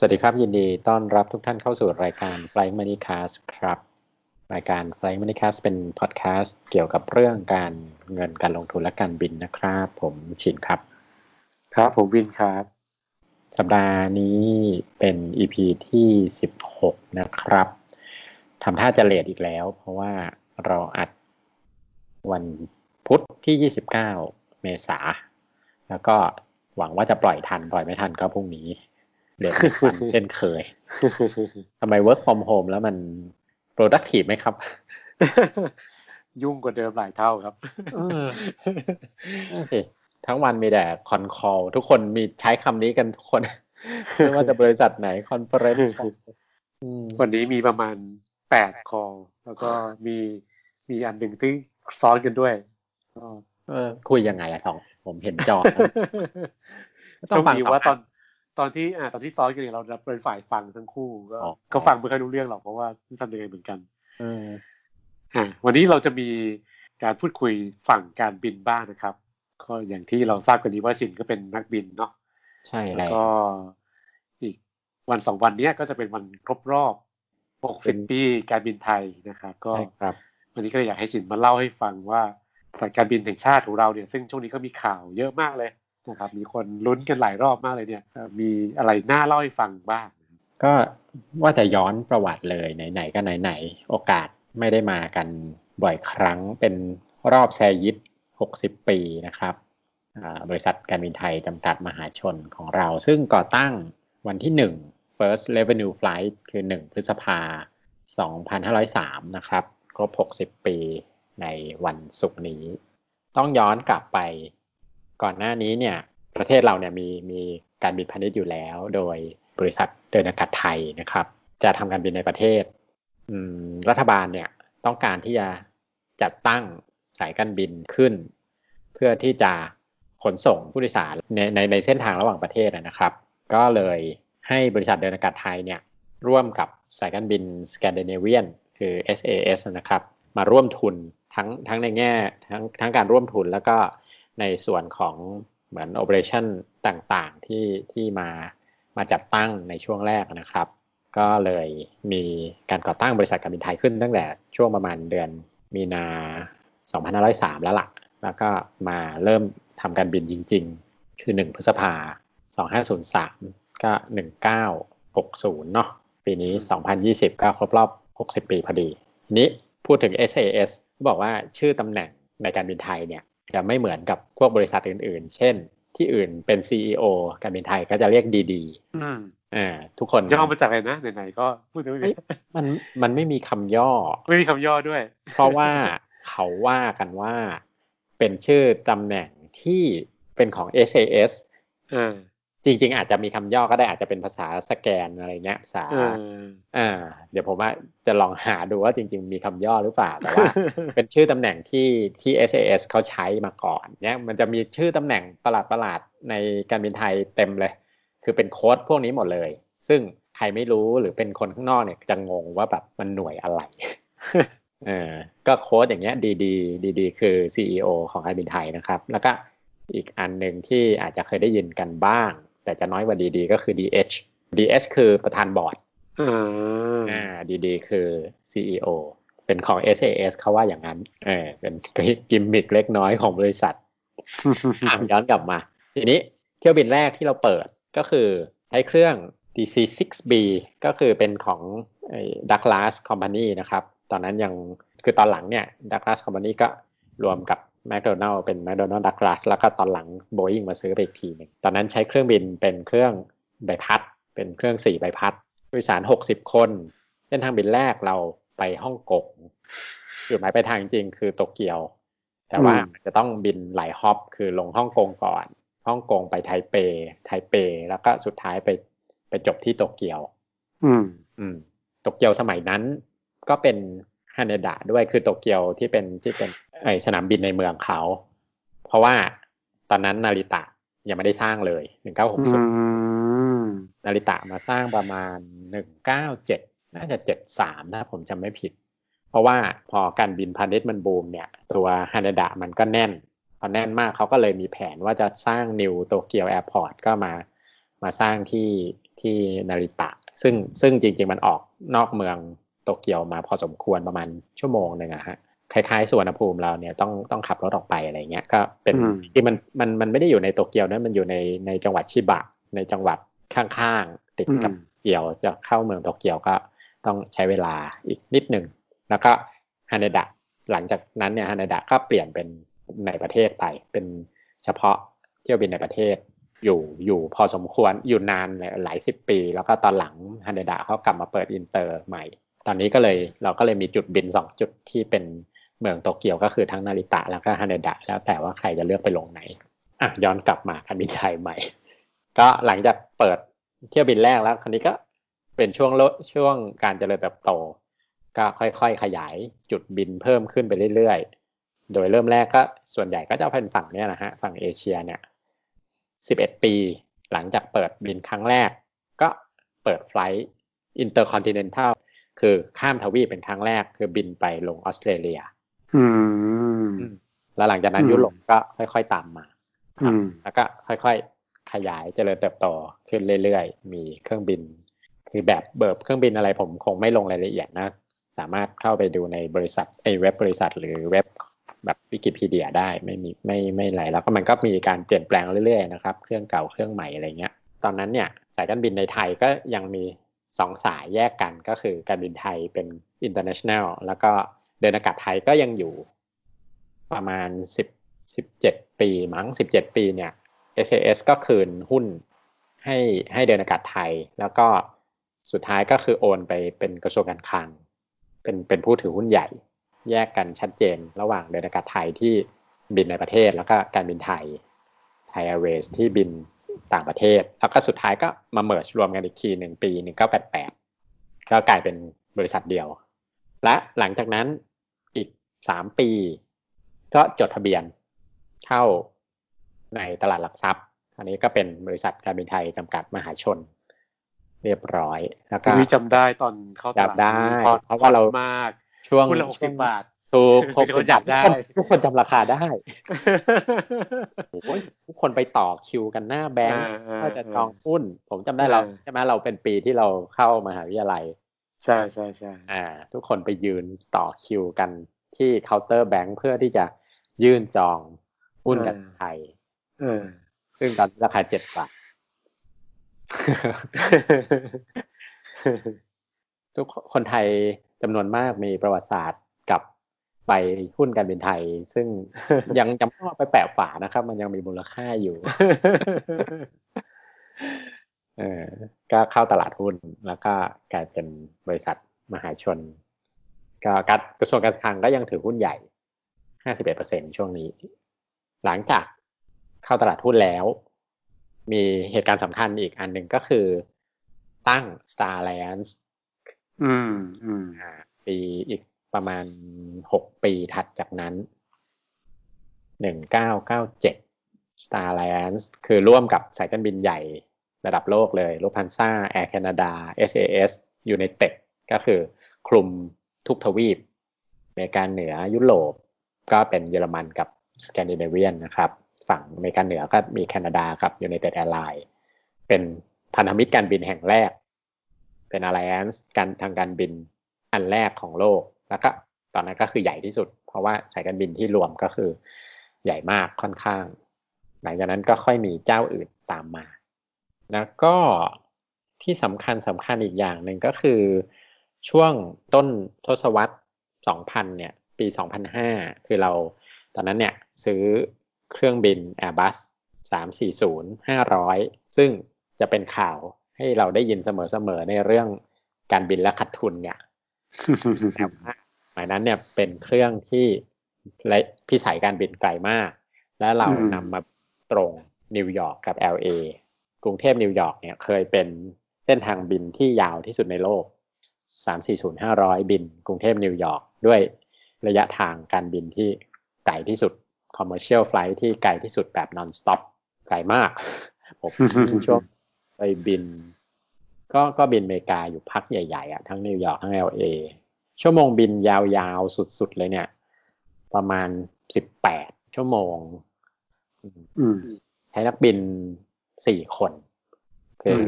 สวัสดีครับ ยินดีต้อนรับทุกท่านเข้าสู่รายการ Flying Money Cast ครับ รายการ Flying Money Cast เป็นพอดแคสต์เกี่ยวกับเรื่องการเงินการลงทุนและการบินนะครับ ผมชินครับ ครับผมวินครับ สัปดาห์นี้เป็น EP ที่ 16 นะครับทำท่าจะเลทอีกแล้ว เพราะว่าเราอัดวันพุธที่ 29 เมษาแล้วก็หวังว่าจะปล่อยทัน ปล่อยไม่ทันก็พรุ่งนี้ เดี๋ยววันเช่นเคยทำไม work from home แล้วมัน productive ไหมครับ ยุ่งกว่าเดิมหลายเท่าครับทั้งวันมีแต่ con call ทุกคนมีใช้คำนี้กันทุกคนไม่ว่าจะบริษัทไหน conference วันนี้มีประมาณแปด call แล้วก็มีมีอันหนึ่งที่ซ้อนกันด้วยเออคุยยังไงอะทอง ผมเห็นจอโชคดีว่าตอน ตอนที่อ่าตอนที่ซ้อนกันเนี่ยเราเป็นฝ่ายฟังทั้งคู่ก็ก็ฟังไม่ค่อยรู้เรื่องหรอกเพราะว่าทำยังไงเหมือนกันอ่าวันนี้เราจะมีการพูดคุยฝั่งการบินบ้างนะครับ ก็อย่างที่เราทราบกันดีว่าชินก็เป็นนักบินเนาะใช่แล้วก็อีกวันสองวันนี้ก็จะเป็นวันครบรอบหกสิบปีการบินไทยนะครับ ก็วันนี้ก็อยากให้ชินมาเล่าให้ฟังว่าฝ่ายการบินแห่งชาติของเราเนี่ย ซึ่งช่วงนี้ก็มีข่าวเยอะมากเลย นะครับมีคนลุ้นกันหลายรอบมากเลยเนี่ยมีอะไรน่าเล่าให้ฟังบ้าง ก็ว่าจะย้อนประวัติเลยไหนๆก็ไหนๆโอกาสไม่ได้มากันบ่อยครั้งเป็นรอบแซยิป60 ปีนะครับบริษัทการบินไทยจำกัดมหาชนของเรา ซึ่งก่อตั้งวันที่ 1 first revenue flight คือ 1 พฤษภา 2503 นะครับ ครบ 60 ปีในวันศุกร์นี้ ต้องย้อนกลับไป ก่อนหน้านี้เนี่ยประเทศเราเนี่ยมีมีการบินพาณิชย์อยู่แล้ว โดยบริษัทเดินอากาศไทยนะครับ จะทำการบินในประเทศรัฐบาลเนี่ยต้องการที่จะจัดตั้งสายการบินขึ้น เพื่อที่จะขนส่งผู้โดยสารในในในเส้นทางระหว่างประเทศนะครับ ก็เลยให้บริษัทเดินอากาศไทยเนี่ยร่วมกับสายการบินสแกนดิเนเวียนคือ SAS นะครับ มาร่วมทุนทั้งทั้งในแง่ทั้งทั้งการร่วมทุนแล้วก็ ในส่วนของเหมือนโอเปอเรชันต่างๆที่ที่มามาจัดตั้งในช่วงแรกนะครับ ก็เลยมีการก่อตั้งบริษัทการบินไทยขึ้นตั้งแต่ช่วงประมาณเดือนมีนา 2503 แล้วละ่ะ แล้วก็มาเริ่มทำการบินจริง ๆ คือ 1 พฤษภา 2503 ก็ 1960 เนาะปีนี้ 2020 ก็ครบรอบ 60 ปีพอดี นี้พูดถึง SAS บอกว่าชื่อตำแหน่งในการบินไทยเนี่ย จะไม่เหมือนกับพวกบริษัทอื่น ๆ เช่น ที่อื่นเป็น CEO การบินไทยก็จะเรียกดีๆอืมอ่าทุกคนย่อมาจากอะไรนะไหนๆก็พูดถึงมันมันไม่มีคำย่อ ไม่มีคำย่อด้วย เพราะว่าเขาว่ากันว่าเป็นชื่อตำแหน่งที่เป็นของ SAS อ่า จริง ๆ อาจจะมีคำย่อก็ได้อาจจะเป็นภาษาสแกนอะไรเงี้ยภาษาอ่า เดี๋ยวผมว่าจะลองหาดูว่าจริง ๆ มีคำย่อหรือเปล่าแต่ว่า เป็นชื่อตำแหน่งที่ที่ SAS เขาใช้มาก่อนเนี่ยมันจะมีชื่อตำแหน่งประหลาดประหลาดในการบินไทยเต็มเลย คือเป็นโค้ดพวกนี้หมดเลย ซึ่งใครไม่รู้หรือเป็นคนข้างนอกเนี่ยจะงงว่าแบบมันหน่วยอะไรเออก็โค้ดอย่างเงี้ยดีดีดีดีคือ CEO ของการบินไทยนะครับ แล้วก็อีกอันหนึ่งที่อาจจะเคยได้ยินกันบ้าง แต่จะน้อยกว่าดีๆก็คือ DH DH คือประธานบอร์ดอ่าดีๆคือ CEO เป็นของ SAS เขาว่าอย่างนั้น เออ เป็นกิมมิกเล็กน้อยของบริษัทย้อนกลับมา ทีนี้เที่ยวบินแรกที่เราเปิดก็คือใช้เครื่อง DC6B ก็คือเป็นของ Douglas Company นะครับ ตอนนั้นยังคือตอนหลังเนี่ย Douglas Company ก็รวมกับ แมคโดนัลเป็นแมคโดนัลดักลาสแล้วก็ตอนหลังโบอิงมาซื้อไปอีกทีหนึ่งตอนนั้นใช้เครื่องบินเป็นเครื่องใบพัด เป็นเครื่องสี่ใบพัดผู้โดยสารหกสิบคนเส้นทางบินแรกเราไปฮ่องกงจุดหมายไปทางจริงคือโตเกียว แต่ว่าจะต้องบินหลายฮอปคือลงฮ่องกงก่อนฮ่องกงไปไทเป ไทเป แล้วก็สุดท้ายไปไปจบที่โตเกียว อืม อืมโตเกียวสมัยนั้นก็เป็นฮาเนดะด้วยคือโตเกียวที่เป็นที่เป็น ไอสนามบินในเมืองเขา เพราะว่าตอนนั้นนาริตะยังไม่ได้สร้างเลยหนึ่งเก้าหกศูนย์นาริตะมาสร้างประมาณหนึ่งเก้าเจ็ดน่าจะเจ็ดสามถ้าผมจำไม่ผิด เพราะว่าพอการบินพาณิชย์มันบูมเนี่ย ตัวฮาเนดะมันก็แน่นพอแน่นมากเขาก็เลยมีแผนว่าจะสร้าง New Tokyo Airport ก็มามาสร้างที่ที่นาริตะ ซึ่งซึ่งจริง ๆ มันออกนอกเมืองโตเกียวมาพอสมควรประมาณชั่วโมงหนึ่งอะฮะ คล้ายๆสุวรรณภูมิเราเนี่ยต้องต้องขับรถออกไปอะไรเงี้ยก็เป็นที่มันมันมันไม่ได้อยู่ในโตเกียวนะมันอยู่ในในจังหวัดชิบะ ในจังหวัดข้างๆติดกับเกียวจะเข้าเมืองโตเกียวก็ต้องใช้เวลาอีกนิดหนึ่งแล้วก็ฮาเนดะหลังจากนั้นเนี่ยฮาเนดะก็เปลี่ยนเป็นในประเทศไปเป็นเฉพาะเที่ยวบินในประเทศอยู่อยู่พอสมควรอยู่นานหลายสิบปี แล้วก็ตอนหลังฮาเนดะเขากลับมาเปิดอินเตอร์ใหม่ ตอนนี้ก็เลยเราก็เลยมีจุดบินสองจุดที่เป็น เมืองโตเกียวก็คือทั้งนาริตะแล้วก็ฮาเนดะแล้วแต่ว่าใครจะเลือกไปลงไหนอะย้อนกลับมาการบินไทยใหม่ ก็หลังจากเปิดเที่ยวบินแรกแล้วคราวนี้ก็เป็นช่วงลดช่วงการเจริญเติบโต ก็ค่อยๆขยายจุดบินเพิ่มขึ้นไปเรื่อยๆ โดยเริ่มแรกก็ส่วนใหญ่ก็จะเป็นฝั่งเนี้ยนะฮะฝั่งเอเชียเนี่ยสิบเอ็ดปี หลังจากเปิดบินครั้งแรก ก็เปิด flight intercontinental คือข้ามทวีปเป็นครั้งแรก คือบินไปลงออสเตรเลีย แล้วหลังจากนั้นยุโรปก็ค่อย ๆ ตามมาแล้วก็ค่อยๆขยายเจริญเติบโตขึ้นเรื่อยๆ มีเครื่องบิน คือแบบเบิร์บเครื่องบินอะไรผมคงไม่ลงรายละเอียดนะ สามารถเข้าไปดูในบริษัทไอเว็บบริษัทหรือเว็บแบบวิกิพีเดียได้ไม่มีไม่ไม่ไหลแล้วก็มันก็มีการเปลี่ยนแปลงเรื่อยๆนะครับ เครื่องเก่าเครื่องใหม่อะไรเงี้ย ตอนนั้นเนี่ยสายการบินในไทยก็ยังมีสองสายแยกกันก็คือการบินไทยเป็น international แล้วก็ เดินอากาศไทยก็ยังอยู่ประมาณสิบสิบเจ็ดปีมั้งสิบเจ็ดปีเนี่ย SAS ก็คืนหุ้นให้ให้เดินอากาศไทย แล้วก็สุดท้ายก็คือโอนไปเป็นกระทรวงการคลัง เป็นเป็นผู้ถือหุ้นใหญ่ แยกกันชัดเจนระหว่างเดินอากาศไทยที่บินในประเทศแล้วก็การบินไทยไทยแอร์เวย์ที่บินต่างประเทศ แล้วก็สุดท้ายก็มาเมิร์ชรวมกันอีกทีหนึ่งปีหนึ่งเก้าแปดแปดก็กลายเป็นบริษัทเดียว และหลังจากนั้น สามปี ก็จดทะเบียนเข้าในตลาดหลักทรัพย์ อันนี้ก็เป็นบริษัทการบินไทยจำกัดมหาชน เรียบร้อยแล้วก็จำได้ตอนเข้าตลาดได้เพราะว่าเรามากช่วงละหกสิบบาทถูกคนจับได้ ทุกคนจำราคาได้โอ้ยทุกคนไปต่อคิวกันหน้าแบงค์เพื่อจะจองหุ้น ผมจำได้เราใช่ไหมเราเป็นปีที่เราเข้ามหาวิทยาลัย ใช่ใช่ใช่อ่า ทุกคนไปยืนต่อคิวกัน ที่เคาน์เตอร์แบงค์เพื่อที่จะยื่นจองหุ้นการบินไทยเออซึ่งตอนราคาเจ็ดบาททุกคนไทยจำนวนมากมีประวัติศาสตร์กับไปหุ้นการบินไทย ซึ่งยังจำต้องไปแปะฝานะครับ มันยังมีมูลค่าอยู่เออก็เข้าตลาดหุ้นแล้วก็กลายเป็นบริษัทมหาชน ก็การกระทรวงการคลังก็ยังถือหุ้นใหญ่ห้าสิบเอ็ดเปอร์เซ็นช่วงนี้ หลังจากเข้าตลาดหุ้นแล้ว มีเหตุการณ์สำคัญอีกอันหนึ่งก็คือตั้ง Star Alliance อืมอืมปีอีกประมาณหกปีถัดจากนั้นหนึ่งเก้าเก้าเจ็ด Star Alliance คือร่วมกับสายการบินใหญ่ระดับโลกเลยลูพันซ่าแอร์แคนาดา SAS United ก็คือคลุม ทุกทวีปอเมริกาเหนือยุโรปก็เป็นเยอรมันกับสแกนดิเนเวียนนะครับ ฝั่งอเมริกาเหนือก็มีแคนาดากับ United Airlines เป็นพันธมิตรการบินแห่งแรก เป็น alliance การทางการบินอันแรกของโลกแล้วก็ตอนนั้นก็คือใหญ่ที่สุด เพราะว่าสายการบินที่รวมก็คือใหญ่มากค่อนข้าง หลังจากนั้นก็ค่อยมีเจ้าอื่นตามมา แล้วก็ที่สำคัญสำคัญอีกอย่างหนึ่งก็คือ ช่วงต้นทศวรรษ 2000 เนี่ย ปี 2005 คือเราตอนนั้นเนี่ยซื้อเครื่องบิน Airbus 340 500 ซึ่งจะเป็นข่าวให้เราได้ยินเสมอๆในเรื่องการบินและขาดทุนเนี่ยแต่ว่าสมัยนั้นเนี่ยเป็นเครื่องที่ระยะพิสัยการบินไกลมาก และเรานำมาตรงนิวยอร์กกับ LA กรุงเทพนิวยอร์กเนี่ยเคยเป็นเส้นทางบินที่ยาวที่สุดในโลก 340 500 บิน กรุงเทพนิวยอร์กด้วยระยะทางการบินที่ไกลที่สุด commercial flight ที่ไกลที่สุดแบบ non stop ไกลมาก ผมช่วงไปบิน ก็ก็บินอเมริกาอยู่พักใหญ่ๆอะทั้งนิวยอร์กทั้ง LA ชั่วโมงบินยาวๆ สุดๆ เลยเนี่ย ประมาณสิบแปดชั่วโมงใช้นักบินสี่คน คือ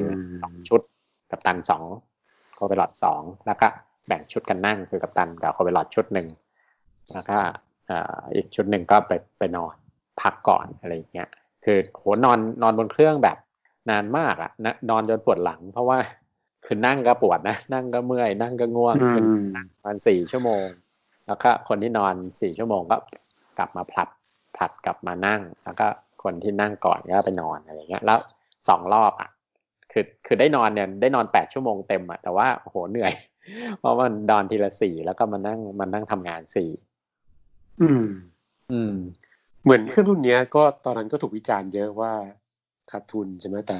สองชุดกับตันสองโคเปลอดสองแล้วก็แบ่งชุดกันนั่งคือกับตันกับโคเปลอดชุดหนึ่งแล้วก็อีกชุดหนึ่งก็ไปไปนอนพักก่อนอะไรอย่างเงี้ยคือโหนอนนอนบนเครื่องแบบนานมากอะนะนอนจนปวดหลัง เพราะว่าคือนั่งก็ปวดนะ นั่งก็เมื่อย นั่งก็ง่วงเป็นประมาณสี่ชั่วโมง แล้วก็คนที่นอนสี่ชั่วโมงก็กลับมาผลัดผลัดกลับมานั่ง แล้วก็คนที่นั่งก่อนก็ไปนอนอะไรเงี้ย แล้วสองรอบอะ คือคือได้นอนเนี่ยได้นอนแปดชั่วโมงเต็มอะแต่ว่าโหเหนื่อย เพราะมันนอนทีละสี่แล้วก็มานั่งมานั่งทำงานสี่อืม อืม เหมือนเครื่องรุ่นนี้ก็ตอนนั้นก็ถูกวิจารณ์เยอะว่าขาดทุนใช่ไหมแต่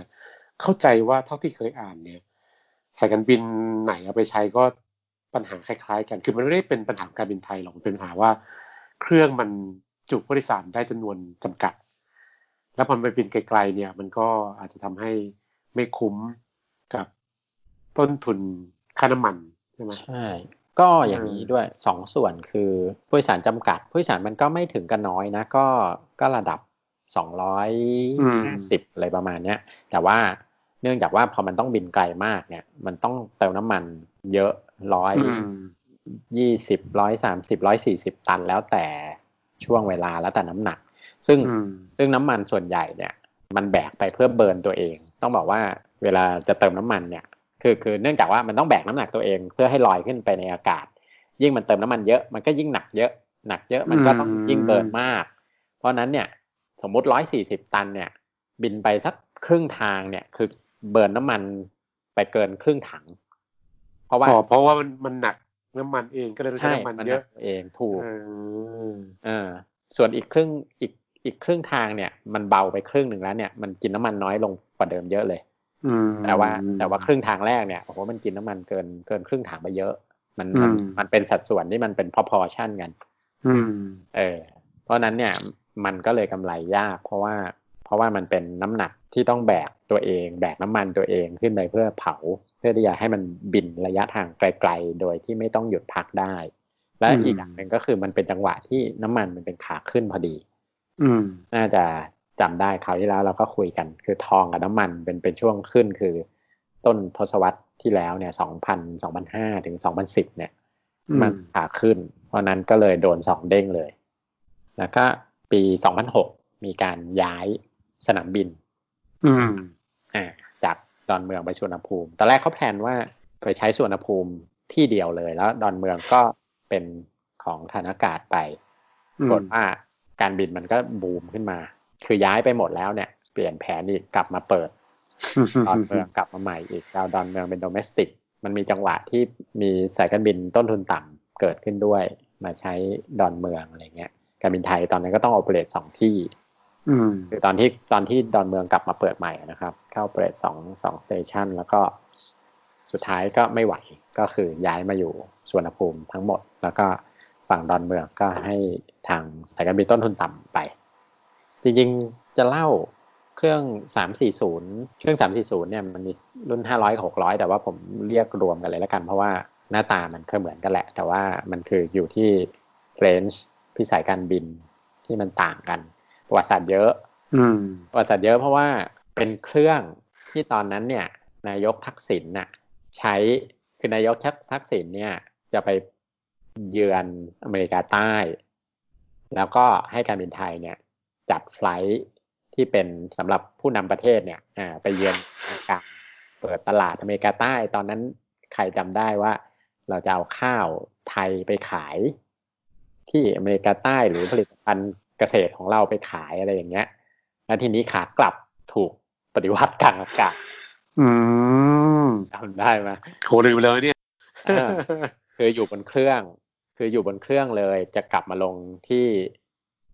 เข้าใจว่าเท่าที่เคยอ่านเนี่ยสายการบินไหนเอาไปใช้ก็ปัญหาคล้ายๆ กัน คือมันไม่ได้เป็นปัญหาการบินไทยหรอกเป็นปัญหาว่า เครื่องมันจุผู้โดยสารได้จำนวนจำกัด แล้วพอไปบินไกลๆเนี่ย มันก็อาจจะทำให้ ไม่คุ้มกับต้นทุนค่าน้ำมันใช่ไหมใช่ ก็อย่างนี้ด้วยสองส่วนคือผู้โดยสารจำกัด ผู้โดยสารมันก็ไม่ถึงกันน้อยนะ ก็ก็ระดับสองร้อยสิบอะไรประมาณเนี้ยแต่ว่าเนื่องจากว่าพอมันต้องบินไกลมากเนี่ย มันต้องเติมน้ำมันเยอะร้อยยี่สิบร้อยสามสิบร้อยสี่สิบตันแล้วแต่ช่วงเวลาแล้วแต่น้ำหนัก ซึ่งซึ่งน้ำมันส่วนใหญ่เนี่ย มันแบกไปเพื่อเบิร์นตัวเอง ต้องบอกว่าเวลาจะเติมน้ำมันเนี่ยคือคือเนื่องจากว่ามันต้องแบกน้ำหนักตัวเองเพื่อให้ลอยขึ้นไปในอากาศ ยิ่งมันเติมน้ำมันเยอะมันก็ยิ่งหนักเยอะหนักเยอะมันก็ต้องยิ่งเบิร์นมาก เพราะนั้นเนี่ยสมมุติร้อยสี่สิบตันเนี่ยบินไปสักครึ่งทางเนี่ยคือเบิร์นน้ำมันไปเกินครึ่งถัง เพราะว่าเพราะว่ามันมันหนักน้ำมันเองก็เลยใช้น้ำมันเยอะเองถูกอ่าส่วนอีกครึ่งอีก อีกครึ่งทางเนี่ย มันเบาไปครึ่งหนึ่งแล้วเนี่ยมันกินน้ำมันน้อยลงกว่าเดิมเยอะเลยแต่ว่าแต่ว่าครึ่งทางแรกเนี่ยโอ้โหมันกินน้ำมันเกินเกินครึ่งทางไปเยอะ มันมันมันเป็นสัดส่วนที่มันเป็นพอๆชั่นกันอืมเออ เพราะนั้นเนี่ยมันก็เลยกำไรยาก เพราะว่า เพราะว่ามันเป็นน้ำหนักที่ต้องแบกตัวเอง แบกน้ำมันตัวเองขึ้นไปเพื่อเผา เพื่อที่จะให้มันบินระยะทางไกลๆ โดยที่ไม่ต้องหยุดพักได้ และอีกอย่างหนึ่งก็คือมันเป็นจังหวะที่น้ำมันมันเป็นขาขึ้นพอดี อืม น่าจะจำได้คราวที่แล้วเราก็คุยกัน คือทองกับน้ำมันเป็นเป็นช่วงขึ้นคือต้นทศวรรษที่แล้วเนี่ยสองพันสองพันห้าถึงสองพันสิบเนี่ย มันขาขึ้น เพราะนั้นก็เลยโดนสองเด้งเลย แล้วก็ปีสองพันหกมีการย้ายสนามบิน อืมอ่าจากดอนเมืองไปสุวรรณภูมิ ตอนแรกเขาแพลนว่าไปใช้สุวรรณภูมิที่เดียวเลย แล้วดอนเมืองก็เป็นของฐานอากาศไปกดว่า การบินมันก็บูมขึ้นมา คือย้ายไปหมดแล้วเนี่ย เปลี่ยนแผนอีกกลับมาเปิดดอนเมืองกลับมาใหม่อีกดาวดอนเมืองเป็นโดเมสติก มันมีจังหวะที่มีสายการบินต้นทุนต่ำเกิดขึ้นด้วย มาใช้ดอนเมืองอะไรเงี้ย การบินไทยตอนนั้นก็ต้องโอเปเรตสองที่คือตอนที่ตอนที่ดอนเมืองกลับมาเปิดใหม่นะครับ เข้าเปิดสองสองสเตชันแล้วก็สุดท้ายก็ไม่ไหวก็คือย้ายมาอยู่สวนภูมิทั้งหมด แล้วก็ ฝั่งดอนเมืองก็ให้ทางสายการบินต้นทุนต่ำไป จริงๆจะเล่าเครื่องสามสี่ศูนย์เครื่องสามสี่ศูนย์เนี่ยมันมีรุ่นห้าร้อยหกร้อยแต่ว่าผมเรียกรวมกันเลยแล้วกัน เพราะว่าหน้าตามันก็เหมือนกันแหละ แต่ว่ามันคืออยู่ที่เรนจ์พิสัยการบินที่มันต่างกันประวัติศาสตร์เยอะ อืมประวัติศาสตร์เยอะเพราะว่าเป็นเครื่องที่ตอนนั้นเนี่ย นายกทักษิณน่ะ ใช้คือนายกทักษิณเนี่ย จะไป เยือนอเมริกาใต้ แล้วก็ให้การบินไทยเนี่ย จัดไฟล์ที่เป็นสำหรับผู้นำประเทศเนี่ยอ่าไปเยือนอเมริกาเปิดตลาดอเมริกาใต้ ตอนนั้นใครจำได้ว่า เราจะเอาข้าวไทยไปขาย ที่อเมริกาใต้หรือผลิตภัณฑ์เกษตรของเราไปขายอะไรอย่างเงี้ย แล้วทีนี้ขากลับถูกปฏิวัติกลางอากาศอืมจำได้ไหมโคลืมเลยเนี่ยคืออยู่บนเครื่อง คืออยู่บนเครื่องเลยจะกลับมาลงที่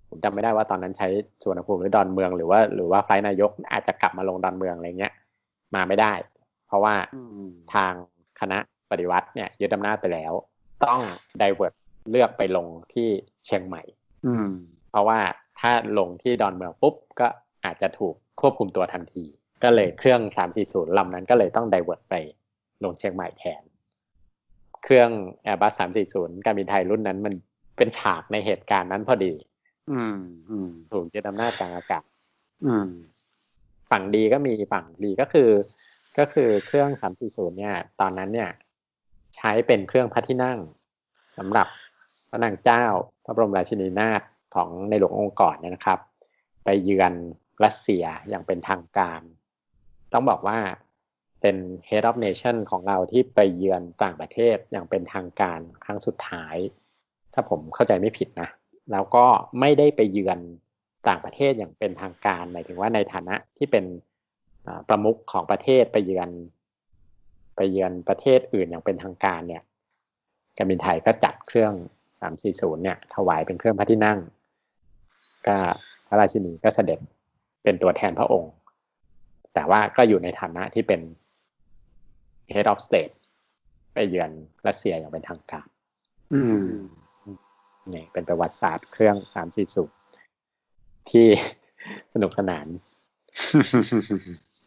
ผมจำไม่ได้ว่าตอนนั้นใช้สุวรรณภูมิหรือดอนเมืองหรือว่า หรือว่าไฟนายกอาจจะกลับมาลงดอนเมืองอะไรเงี้ย มาไม่ได้ เพราะว่าทางคณะปฏิวัติเนี่ยยึดอำนาจไปแล้ว ต้อง divert เลือกไปลงที่เชียงใหม่ อืมเพราะว่าถ้าลงที่ดอนเมืองปุ๊บก็อาจจะถูกควบคุมตัวทันที ก็เลยเครื่อง 340 ลำนั้นก็เลยต้อง divert ไปลงเชียงใหม่แทน เครื่อง Airbus 340 การบินไทยรุ่นนั้นมันเป็นฉากในเหตุการณ์นั้นพอดี อืม อืม ถูกยึดอำนาจกลางอากาศ อืม ฝั่งดีก็มีฝั่งดีก็คือ ก็คือเครื่องสามสี่ศูนย์เนี่ย ตอนนั้นเนี่ย ใช้เป็นเครื่องพระที่นั่งสำหรับพระนางเจ้าพระบรมราชินีนาถของในหลวงองค์ก่อนเนี่ยนะครับ ไปเยือนรัสเซียอย่างเป็นทางการ ต้องบอกว่า เป็น Head of Nation ของเราที่ไปเยือนต่างประเทศอย่างเป็นทางการครั้งสุดท้าย ถ้าผมเข้าใจไม่ผิดนะ แล้วก็ไม่ได้ไปเยือนต่างประเทศอย่างเป็นทางการหมายถึงว่าในฐานะที่เป็นประมุขของประเทศไปเยือน ไปเยือนประเทศอื่นอย่างเป็นทางการเนี่ยการบินไทยก็จัดเครื่อง 340 เนี่ย ถวายเป็นเครื่องพระที่นั่ง ก็พระราชินีก็เสด็จเป็นตัวแทนพระองค์ แต่ว่าก็อยู่ในฐานะที่เป็น head of state ไปเยือนรัสเซียอย่างเป็นทางการอืมนี่เป็นประวัติศาสตร์เครื่องสามสี่สูบที่สนุกสนาน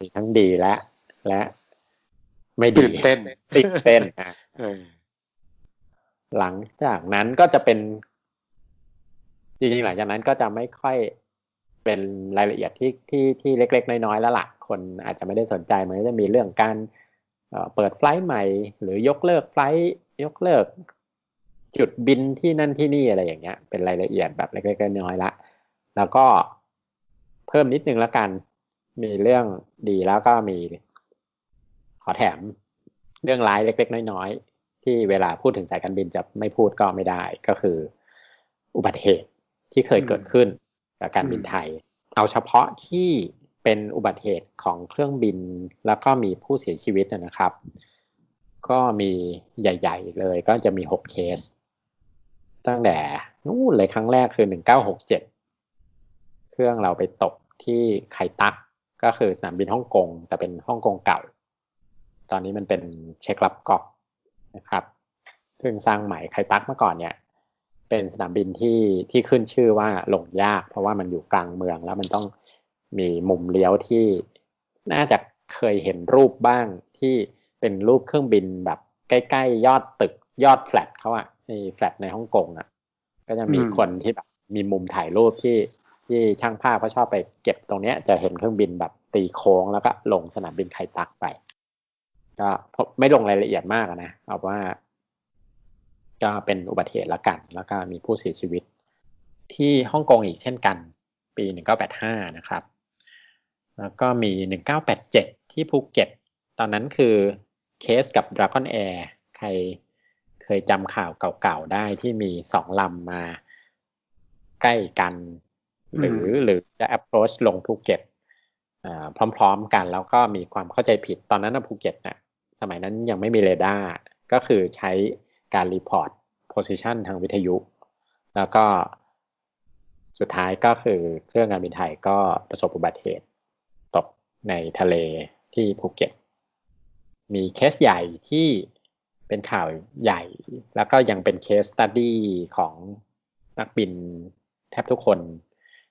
มีทั้งดีและและไม่ดีตื่นเต้นตื่นเต้นอะหลังจากนั้นก็จะเป็น จริงๆหลังจากนั้นก็จะไม่ค่อยเป็นรายละเอียดที่ที่ที่เล็ก ๆ น้อยๆแล้วละ่ะ คนอาจจะไม่ได้สนใจมันก็จะมีเรื่องการ เปิดไฟล์ใหม่ หรือยกเลิกไฟล์ยกเลิก จุดบินที่นั่นที่นี่อะไรอย่างเงี้ย เป็นรายละเอียดแบบเล็กๆน้อยๆละ แล้วก็เพิ่มนิดนึงแล้วกัน มีเรื่องดีแล้วก็มี ขอแถมเรื่องร้ายเล็กๆ น้อยๆ ที่เวลาพูดถึงสายการบินจะไม่พูดก็ไม่ได้ ก็คือ อุบัติเหตุที่เคยเกิดขึ้นกับการบินไทย เอาเฉพาะที่ เป็นอุบัติเหตุของเครื่องบิน แล้วก็มีผู้เสียชีวิตนะครับ ก็มีใหญ่ ๆ เลยก็จะมีหกเคส ตั้งแต่นู่นเลยครั้งแรกคือหนึ่งเก้าหกเจ็ดเครื่องเราไปตกที่ไคตักก็คือสนามบินฮ่องกง แต่เป็นฮ่องกงเก่า ตอนนี้มันเป็นเช็ครับกอบนะครับ ซึ่งสร้างใหม่ไคตักเมื่อก่อนเนี่ยเป็นสนามบินที่ที่ขึ้นชื่อว่าหลงยาก เพราะว่ามันอยู่กลางเมืองแล้วมันต้อง มีมุมเลี้ยวที่น่าจะเคยเห็นรูปบ้างที่เป็นรูปเครื่องบินแบบใกล้ๆยอดตึกยอดแฟลตเขาอะในแฟลตในฮ่องกงอะก็จะมีคนที่แบบมีมุมถ่ายรูปที่ที่ช่างภาพเขาชอบไปเก็บตรงเนี้ย จะเห็นเครื่องบินแบบตีโค้งแล้วก็ลงสนามบินไคตักไป ก็ไม่ลงรายละเอียดมากนะเอาว่า ก็เป็นอุบัติเหตุละกัน แล้วก็มีผู้เสียชีวิต ที่ฮ่องกงอีกเช่นกัน ปี1985นะครับ แล้วก็มี 1987 ที่ภูเก็ต ตอนนั้นคือเคสกับ Dragon Air ใครเคยจำข่าวเก่าๆได้ที่มีสองลำมาใกล้กัน หรือหรือจะ approach ลงภูเก็ตพร้อมๆกันแล้วก็มีความเข้าใจผิดตอนนั้นภูเก็ตน่ะสมัยนั้นยังไม่มีเรดาร์ก็คือใช้การ report position ทางวิทยุ แล้วก็สุดท้ายก็คือเครื่องการบินไทยก็ประสบอุบัติเหตุ ในทะเลที่ภูเก็ต มีเคสใหญ่ที่เป็นข่าวใหญ่ แล้วก็ยังเป็น case study ของนักบินแทบทุกคน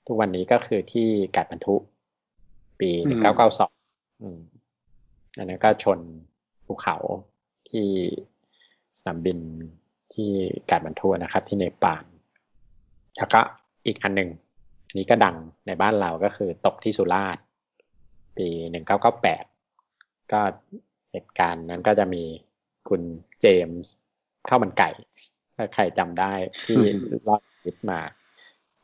ทุกวันนี้ก็คือที่กาฐมาณฑุปีหนึ่งเก้าเก้าสองอันนั้นก็ชนภูเขาที่สนามบินที่กาฐมาณฑุนะครับ ที่เนปาลแล้วก็อีกอันหนึ่งนี้ก็ดังในบ้านเราก็คือตกที่สุราษฎร์ ปีหนึ่งเก้าเก้าแปดก็เหตุการณ์นั้นก็จะมีคุณเจมส์เข้ามันไก่ ถ้าใครจำได้ที่รอดชีวิตมา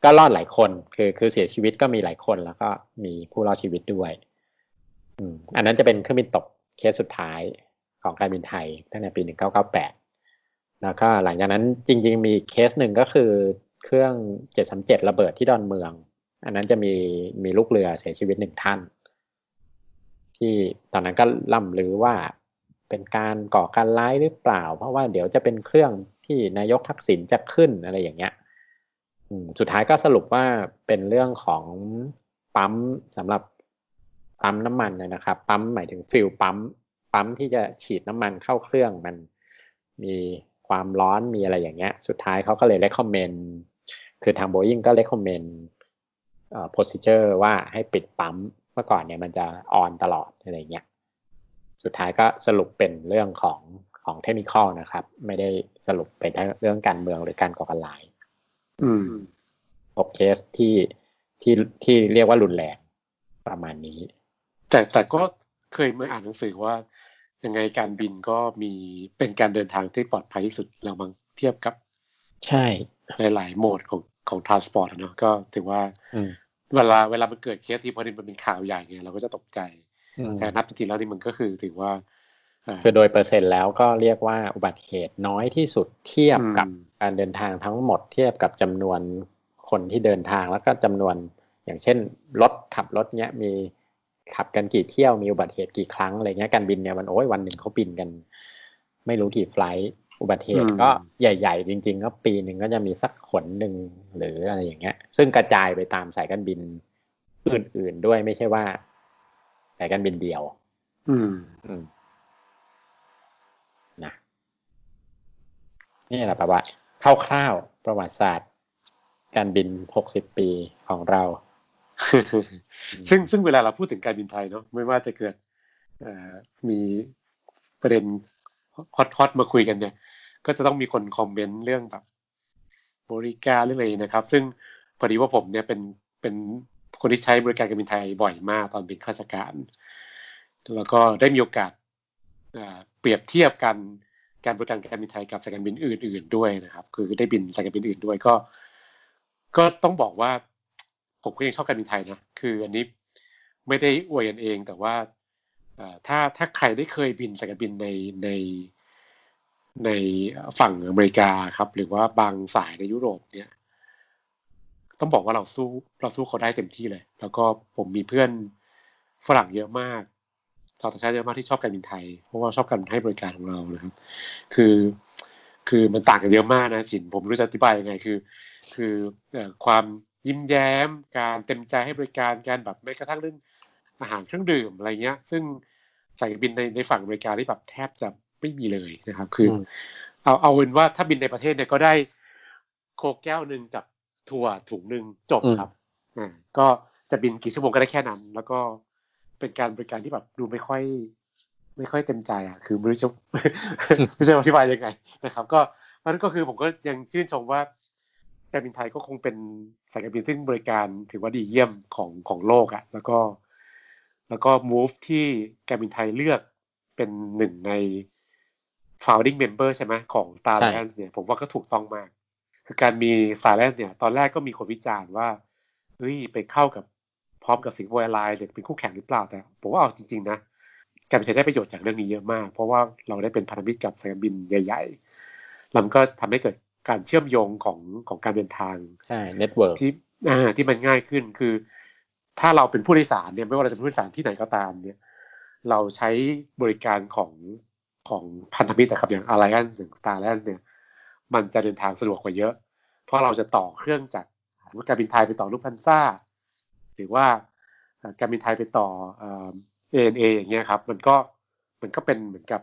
ก็รอดหลายคนคือคือเสียชีวิตก็มีหลายคนแล้วก็มีผู้รอดชีวิตด้วยอันนั้นจะเป็นเครื่องบินตกเคสสุดท้ายของการบินไทยตั้งแต่ปีหนึ่งเก้าเก้าแปดแล้วก็หลังจากนั้นจริง ๆ มีเคสหนึ่งก็คือเครื่องเจ็ดสามเจ็ดระเบิดที่ดอนเมือง อันนั้นจะมีมีลูกเรือเสียชีวิตหนึ่งท่าน ที่ตอนนั้นก็ล่ำลือว่าเป็นการก่อการร้ายหรือเปล่า เพราะว่าเดี๋ยวจะเป็นเครื่องที่นายกทักษิณจะขึ้นอะไรอย่างเงี้ยสุดท้ายก็สรุปว่าเป็นเรื่องของปั๊มสำหรับปั๊มน้ำมันนะครับปั๊มหมายถึงฟิลปั๊มปั๊มที่จะฉีดน้ำมันเข้าเครื่องมันมีความร้อนมีอะไรอย่างเงี้ย สุดท้ายเขาก็เลย recommend คือทาง Boeing ก็ recommend เอ่อ procedure ว่าให้ปิดปั๊ม เมื่อก่อนเนี่ยมันจะออนตลอดอะไรเงี้ยสุดท้ายก็สรุปเป็นเรื่องของของเทคนิคนะครับ ไม่ได้สรุปเป็นเรื่องการเมืองหรือการก่อการร้ายอืมหกเคสที่ที่ที่เรียกว่ารุนแรงประมาณนี้ แต่แต่ก็เคยมาอ่านหนังสือว่า ยังไงการบินก็มีเป็นการเดินทางที่ปลอดภัยที่สุดเราบางเทียบกับ ใช่หลายๆโหมดของของ transport เนาะก็ถือว่า เวลาเวลามันเกิดเคสที่พอดีมันเป็นข่าวใหญ่ไงเราก็จะตกใจ แต่นับจริงๆแล้วนี่มันก็คือถือว่าคือโดยเปอร์เซ็นต์แล้วก็เรียกว่าอุบัติเหตุน้อยที่สุดเทียบกับการเดินทางทั้งหมดเทียบกับจำนวนคนที่เดินทางแล้วก็จำนวนอย่างเช่นรถขับรถเนี้ยมีขับกันกี่เที่ยวมีอุบัติเหตุกี่ครั้งอะไรเงี้ยการบินเนี่ยมันโอ้ยวันหนึ่งเขาบินกัน ไม่รู้กี่ไฟล์ อุบัติเหตุก็ใหญ่ ๆ จริง ๆ ก็ปีหนึ่งก็จะมีสักขนหนึ่งหรืออะไรอย่างเงี้ย ซึ่งกระจายไปตามสายการบินอื่น ๆ ด้วยไม่ใช่ว่าสายการบินเดียว อืม อืมนะนี่แหละประวัติคร่าวๆประวัติศาสตร์ การบินหกสิบปีของเรา ซึ่งซึ่งเวลาเราพูดถึงการบินไทยเนาะไม่ว่าจะเกิดมีประเด็นฮอตฮอตมาคุยกันเนี่ย ก็จะต้องมีคนคอมเมนต์เรื่องแบบบริการเรื่องอะไรนะครับ ซึ่งพอดีว่าผมเนี่ยเป็นเป็นคนที่ใช้บริการการบินไทยบ่อยมากตอนเป็นข้าราชการ แล้วก็ได้มีโอกาสเปรียบเทียบกันการบริการการบินไทยกับสายการบินอื่น ๆ ด้วยนะครับ คือได้บินสายการบินอื่นด้วยก็ ก็ต้องบอกว่า ผมก็ยังชอบการบินไทยนะคืออันนี้ไม่ได้อวยกันเองแต่ว่าถ้าถ้าใครได้เคยบินสายการบินในใน ในฝั่งอเมริกาครับ หรือว่าบางสายในยุโรปเนี่ย ต้องบอกว่าเราสู้เราสู้เขาได้เต็มที่เลย แล้วก็ผมมีเพื่อนฝรั่งเยอะมากชาวต่างชาติเยอะมากที่ชอบการบินไทย เพราะว่าชอบการให้บริการของเรานะครับ คือคือมันต่างกันเยอะมากนะสินผมรู้จะอธิบายยังไงคือ คือความยิ้มแย้ม การเต็มใจให้บริการการแบบแม้กระทั่งเรื่องอาหารเครื่องดื่มอะไรเงี้ย ซึ่งสายบินในในฝั่งอเมริกาที่แบบแทบจะ ไม่มีเลยนะครับ คือ เอาเอาเป็นว่าถ้าบินในประเทศเนี่ยก็ได้โคแก้วหนึ่งกับถั่วถุงหนึ่งจบครับอ่าก็จะบินกี่ชั่วโมงก็ได้แค่นั้น แล้วก็เป็นการบริการที่แบบดูไม่ค่อย ไม่ค่อยเต็มใจอะ คือไม่รู้จะไม่ใช่อธิบายยังไงนะครับ ก็นั้นก็คือผมก็ยังชื่นชมว่าการบินไทยก็คงเป็นสายการบินซึ่งบริการถือว่าดีเยี่ยมของของโลกอะ แล้วก็ แล้วก็ move ที่การบินไทยเลือกเป็นหนึ่งใน founding member ใช่ไหมของ Starlines เนี่ยผมว่าก็ถูกต้องมาก คือการมี Star Alliance เนี่ย ตอนแรกก็มีคนวิจารณ์ว่าเฮ้ยไปเข้ากับพร้อมกับสิงคโปร์แอร์ไลน์เป็นคู่แข่งหรือเปล่าแต่ผมว่าเอาจริง ๆ นะการบินไทยได้ประโยชน์จากเรื่องนี้เยอะมาก เพราะว่าเราได้เป็นพันธมิตรกับสายการบินใหญ่ๆแล้วมันก็ทำให้เกิดการเชื่อมโยงของของการเดินทางใช่ network ที่อ่าที่มันง่ายขึ้นคือ ถ้าเราเป็นผู้โดยสารเนี่ยไม่ว่าเราจะเป็นผู้โดยสารที่ไหนก็ตามเนี่ย เราใช้บริการของ ของพันธมิตรนะครับอย่างอะไรกันสึงสตาร์แลนด์เนี่ยมันจะเดินทางสะดวกกว่าเยอะ เพราะเราจะต่อเครื่องจากสมมติการบินไทยไปต่อลูกพันซ่าหรือว่าการบินไทยไปต่อเอ็นเออย่างเงี้ยครับ มันก็มันก็เป็นเหมือนกับ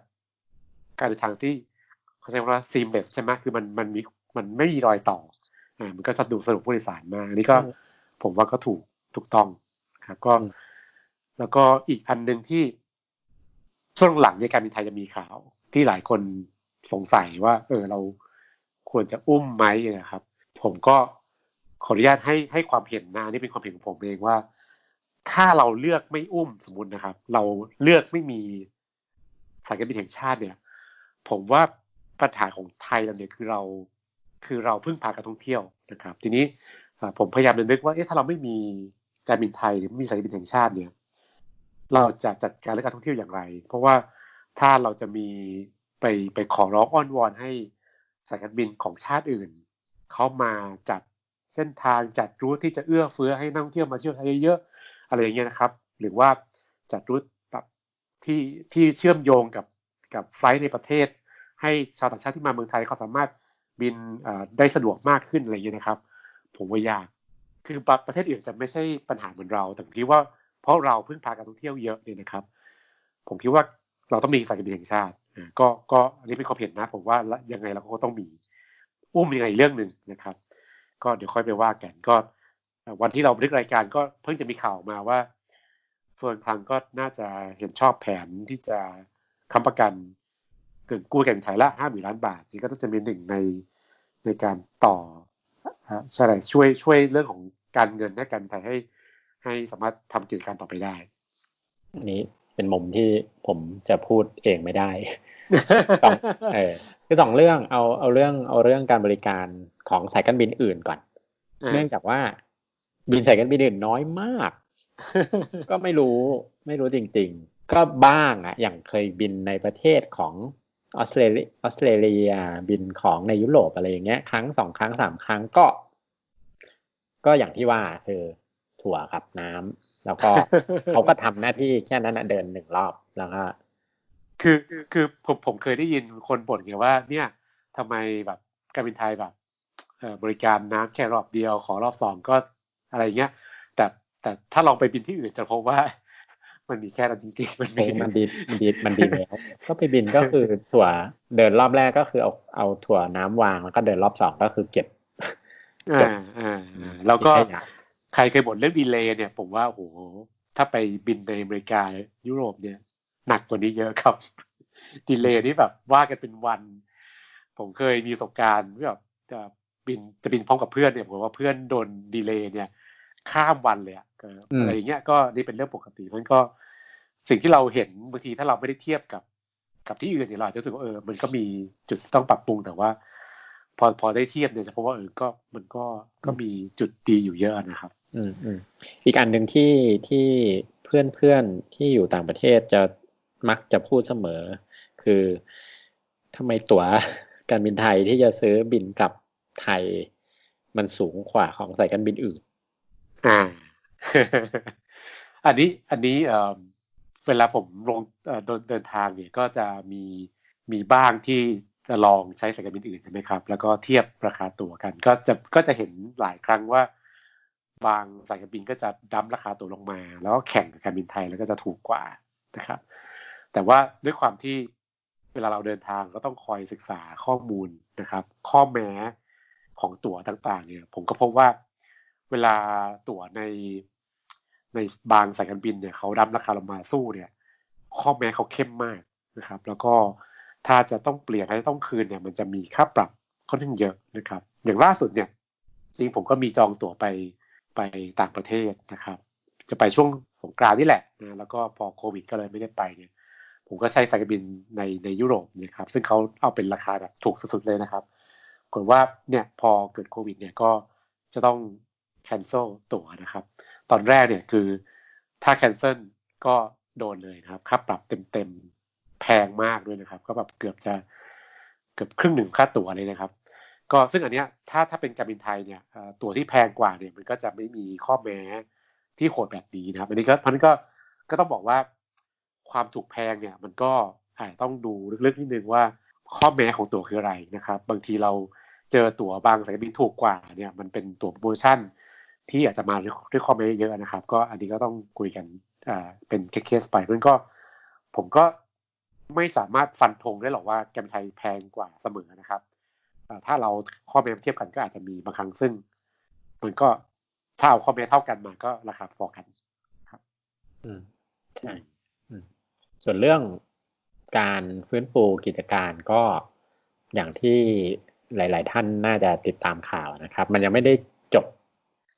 การเดินทางที่เขาใช้คำว่า seamless ใช่ไหมคือมันมันมีมันไม่มีรอยต่ออ่ามันก็สะดวกสะดวกผู้โดยสารมากอันนี้ก็ผมว่าก็ถูกถูกต้องครับก็ แล้วก็อีกอันหนึ่งที่ ช่วงหลังในการบินไทยจะมีข่าว ที่หลายคนสงสัยว่า เออเราควรจะอุ้มไหมนะครับ ผมก็ขออนุญาตให้ให้ความเห็นนะนี่เป็นความเห็นของผมเองว่า ถ้าเราเลือกไม่อุ้มสมมตินะครับ เราเลือกไม่มีสายการบินแห่งชาติเนี่ย ผมว่าปัญหาของไทยเราเนี่ยคือเราคือเราพึ่งพาการท่องเที่ยวนะครับ ทีนี้ผมพยายามนึกว่าเอ๊ะถ้าเราไม่มีการบินไทยหรือไม่มีสายการบินแห่งชาติเนี่ย เราจะจัดการเรื่องการท่องเที่ยวอย่างไร เพราะว่าถ้าเราจะมีไปไปขอร้องอ้อนวอนให้สายการบินของชาติอื่นเขามาจัดเส้นทางจัดรูทที่จะเอื้อเฟื้อให้นักท่องเที่ยวมาเที่ยวไทยเยอะๆอะไรอย่างเงี้ยนะครับ หรือว่าจัดรูทแบบที่ที่เชื่อมโยงกับกับไฟล์ในประเทศ ให้ชาวต่างชาติที่มาเมืองไทยเขาสามารถบินได้สะดวกมากขึ้นอะไรอย่างเงี้ยนะครับ ผมว่ายากคือประเทศอื่นจะไม่ใช่ปัญหาเหมือนเรา แต่ผมคิดว่า เพราะเราเพิ่งพาการท่องเที่ยวเยอะเนี่ยนะครับ ผมคิดว่าเราต้องมีสายการบินแห่งชาติก็ก็อันนี้เป็นความเห็นนะ ผมว่ายังไงเราก็ต้องมีอุ้มยังไงเรื่องหนึ่งนะครับ ก็เดี๋ยวค่อยไปว่ากันก็ วันที่เราบันทึกรายการก็เพิ่งจะมีข่าวมาว่าเฟิร์นคลังก็น่าจะเห็นชอบแผนที่จะค้ำประกันเกินกู้แก่งไทยละห้าหมื่นล้านบาทนี่ก็ต้องจะเป็นหนึ่งในในการต่อใช่ช่วยช่วยเรื่องของการเงินให้การไทยให้ ให้สามารถทำกิจการต่อไปได้ นี้เป็นมุมที่ผมจะพูดเองไม่ได้สองเออคือสองเรื่องเอาเอาเรื่องเอาเรื่องการบริการของสายการบินอื่นก่อน เนื่องจากว่า บินสายการบินอื่นน้อยมาก ก็ไม่รู้ไม่รู้จริง ๆ ก็บ้างอะอย่างเคยบินในประเทศของออสเตรเลียออสเตรเลียบินของในยุโรปอะไรอย่างเงี้ย ครั้งสองครั้งสามครั้งก็ ก็อย่างที่ว่าคือ ถั่วกับน้ำแล้วก็เขาก็ทำหน้าที่แค่นั้นนะเดินหนึ่งรอบแล้วก็คือคือผมผมเคยได้ยินคนบ่นไงว่า เนี่ยทำไมแบบการบินไทยแบบบริการน้ำแค่รอบเดียวขอรอบสองก็อะไรเงี้ย แต่แต่ถ้าลองไปบินที่อื่นจะพบว่า มันมีแค่นั้นจริงๆมันมีมันดีมันดีมันดีแล้วก็ไปบินก็คือถั่วเดินรอบแรกก็คือเอาเอาถั่วน้ำวางแล้วก็เดินรอบสองก็คือเก็บอ่าอ่าแล้วก็ ใครเคยบ่นเรื่องดีเลย์เนี่ย ผมว่าโอ้โหถ้าไปบินในอเมริกายุโรปเนี่ย หนักกว่านี้เยอะครับดีเลย์นี่แบบว่ากันเป็นวัน ผมเคยมีประสบการณ์แบบจะบินจะบินพร้อมกับเพื่อนเนี่ยผมว่าเพื่อนโดนดีเลย์เนี่ย ข้ามวันเลยอะอะไรอย่างเงี้ยก็นี่เป็นเรื่องปกติมันก็สิ่งที่เราเห็นบางทีถ้าเราไม่ได้เทียบกับ กับที่อื่นเนี่ยเราจะรู้สึกว่าเออ มันก็มีจุดต้องปรับปรุงแต่ว่า พอพอได้เทียบเนี่ยจะพบว่าเออก็มันก็ก็มีจุดดีอยู่เยอะนะครับ อืมอืมอีกอันหนึ่งที่ที่เพื่อนเพื่อนที่อยู่ต่างประเทศจะมักจะพูดเสมอ คือทำไมตั๋วการบินไทยที่จะซื้อบินกลับไทย มันสูงกว่าของสายการบินอื่น อ่า อันนี้อันนี้เอ่อเวลาผมลงเดินทางเนี่ยก็จะมีมีบ้างที่จะลองใช้สายการบินอื่นใช่ไหมครับ แล้วก็เทียบราคาตั๋วกัน ก็จะก็จะเห็นหลายครั้งว่า บางสายการบินก็จะดั้มราคาตัวลงมา แล้วก็แข่งกับการบินไทยแล้วก็จะถูกกว่านะครับ แต่ว่าด้วยความที่เวลาเราเดินทางก็ต้องคอยศึกษาข้อมูลนะครับ ข้อแม้ของตั๋วต่างๆ เนี่ย ผมก็พบว่าเวลาตั๋วในในบางสายการบินเนี่ยเขาดั้มราคาลงมาสู้เนี่ย ข้อแม้เขาเข้มมากนะครับ แล้วก็ถ้าจะต้องเปลี่ยนถ้ต้องคืนเนี่ย มันจะมีค่าปรับค่อนข้างเยอะนะครับ อย่างล่าสุดเนี่ยจริงผมก็มีจองตั๋วไป ไปต่างประเทศนะครับ จะไปช่วงสงกรานนี่แหละนะแล้วก็พอโควิดก็เลยไม่ได้ไปเนี่ยผมก็ใช้สายการบินในในยุโรปนะครับ ซึ่งเขาเอาเป็นราคาแบบถูกสุดๆเลยนะครับกดว่าเนี่ยพอเกิดโควิดเนี่ยก็จะต้อง cancel ตั๋วนะครับ ตอนแรกเนี่ยคือถ้า cancel ก็โดนเลยนะครับค่าปรับเต็มๆแพงมากด้วยนะครับ ก็แบบเกือบจะเกือบครึ่งหนึ่งค่าตั๋วเลยนะครับ ก็ซึ่งอันเนี้ยถ้าถ้าเป็นการบินไทยเนี่ยตั๋วที่แพงกว่าเนี่ยมันก็จะไม่มีข้อแม้ที่โหดแบบนี้นะครับอันนี้ก็พันก็ก็ต้องบอกว่าความถูกแพงเนี่ยมันก็อาจต้องดูลึกๆนิดนึงว่าข้อแม้ของตั๋วคืออะไรนะครับ บางทีเราเจอตั๋วบางสายการบินถูกกว่าเนี่ยมันเป็นตั๋วโปรโมชั่น ที่อาจจะมาด้วยข้อแม้เยอะนะครับ ก็อันนี้ก็ต้องคุยกันอ่าเป็นเคสไปเพราะก็ผมก็ไม่สามารถฟันธงได้หรอกว่าแกมไทยแพงกว่าเสมอนะครับ ถ้าเราข้อแม้เทียบกันก็อาจจะมีบางครั้งซึ่ง มันก็ถ้าเอาข้อแม้เท่ากันมาก็ราคาพอกันครับ อืมใช่ส่วนเรื่องการฟื้นฟูกิจการก็อย่างที่หลาย ๆ ท่านน่าจะติดตามข่าวนะครับ มันยังไม่ได้จบ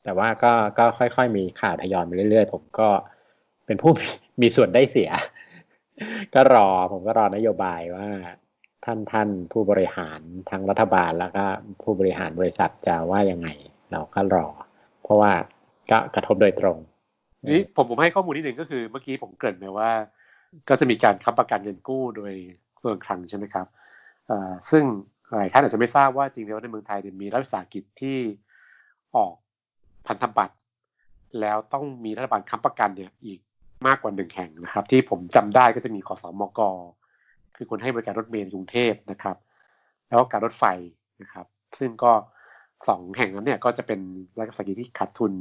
แต่ว่าก็ก็ค่อย ๆ มีข่าวทยอยมาเรื่อย ๆ ผมก็เป็นผู้มีส่วนได้เสีย ก็รอผมก็รอนโยบายว่า ท่านท่านผู้บริหารทั้งรัฐบาลแล้วก็ผู้บริหารบริษัทจะว่ายังไง เราก็รอ เพราะว่าก็กระทบโดยตรง นี่ผมผมให้ข้อมูลนิดหนึ่งก็คือเมื่อกี้ผมเกริ่นไปว่า ก็จะมีการค้ำประกันเงินกู้โดยเมืองคลังใช่ไหมครับซึ่งหลายท่านอาจจะไม่ทราบว่าจริงๆแล้วในเมืองไทยมีรัฐวิสาหกิจที่ออกพันธบัตรแล้วต้องมีรัฐบาลค้ำประกันเนี่ยอีกมากกว่าหนึ่งแห่งนะครับ ที่ผมจำได้ก็จะมีขอสอมก คือคนให้บริการรถเมล์กรุงเทพนะครับ แล้วก็การรถไฟนะครับ ซึ่งก็สองแห่งนั้นเนี่ยก็จะเป็นรัฐวิสาหกิจที่ขาดทุน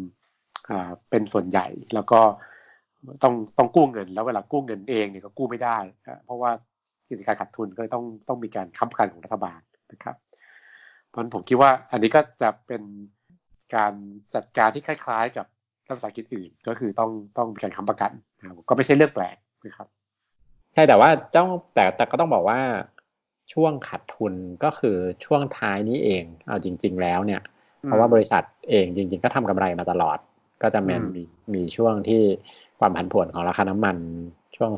เป็นส่วนใหญ่ แล้วก็ต้องต้องกู้เงิน แล้วเวลากู้เงินเองเนี่ยก็กู้ไม่ได้ เพราะว่ากิจการขาดทุนก็ต้องต้องมีการค้ำประกันของรัฐบาลนะครับเพราะนั้นผมคิดว่าอันนี้ก็จะเป็นการจัดการที่คล้าย ๆ กับรัฐวิสาหกิจอื่น ก็คือต้องต้องมีการค้ำประกันนะก็ไม่ใช่เรื่องแปลกนะครับ ใช่แต่ว่าต้องแต่แต่ก็ต้องบอกว่าช่วงขาดทุนก็คือช่วงท้ายนี้เอง เอาจริง ๆ แล้วเนี่ย เพราะว่าบริษัทเองจริง ๆ ก็ทำกำไรมาตลอด ก็จะมีมีช่วงที่ความผันผวนของราคาน้ำมันช่วง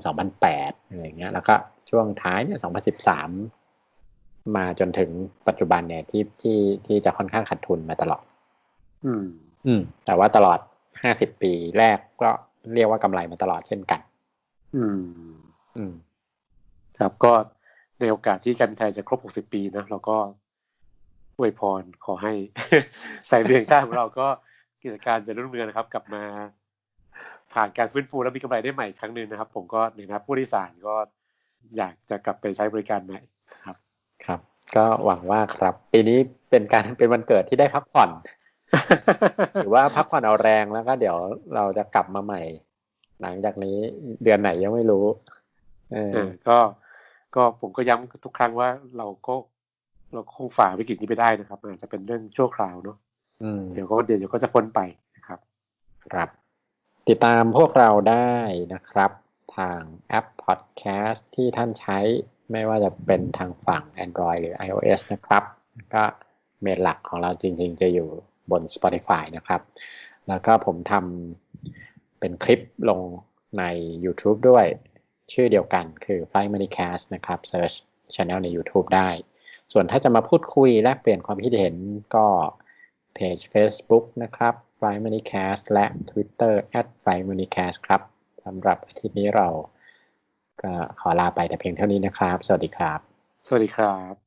2008อะไรเงี้ย แล้วก็ช่วงท้ายเนี่ย 2013 มาจนถึงปัจจุบันเนี่ยที่ที่ที่จะค่อนข้างขาดทุนมาตลอด อืม อืม แต่ว่าตลอด 50 ปีแรกก็เรียกว่ากำไรมาตลอดเช่นกัน อืม อืม ครับก็ในโอกาสที่การบินไทยจะครบ 60 ปีนะเราก็อวยพรขอให้สายเรียงชาติของเราก็กิจการจะรุ่งเรืองนะครับ กลับมา ผ่านการฟื้นฟูแล้วมีกำไรได้ใหม่ครั้งหนึ่งนะครับ ผมก็ในฐานะผู้โดยสารก็อยากจะกลับไปใช้บริการใหม่ครับ ครับ ก็หวังว่าครับ ปีนี้เป็นการเป็นวันเกิดที่ได้พักผ่อนหรือว่าพักผ่อนเอาแรงแล้วก็เดี๋ยวเราจะกลับมาใหม่ หลังจากนี้เดือนไหนยังไม่รู้ เออเออก็ก็ผมก็ย้ำทุกครั้งว่าเราก็เราคงฝ่าวิกฤตนี้ไปได้นะครับอาจจะเป็นเรื่องชั่วคราวเนาะอืมเดี๋ยวก็เดี๋ยวก็จะพ้นไปนะครับ ครับ ติดตามพวกเราได้นะครับ ทางแอป Podcast ที่ท่านใช้ไม่ว่าจะเป็นทางฝั่ง Android หรือ iOS นะครับ ก็เมนหลักของเราจริงๆ จะอยู่บน Spotify นะครับ แล้วก็ผมทำเป็นคลิปลงใน YouTube ด้วย ชื่อเดียวกันคือ Fly Money Cast นะครับ Search Channel ใน YouTube ได้ ส่วนถ้าจะมาพูดคุยแลกเปลี่ยนความคิดเห็นก็เพจ Facebook นะครับ Fly Money Cast และ Twitter @Fly Money Cast ครับสำหรับอาทิตย์นี้เราก็ขอลาไปแต่เพียงเท่านี้นะครับ สวัสดีครับ สวัสดีครับ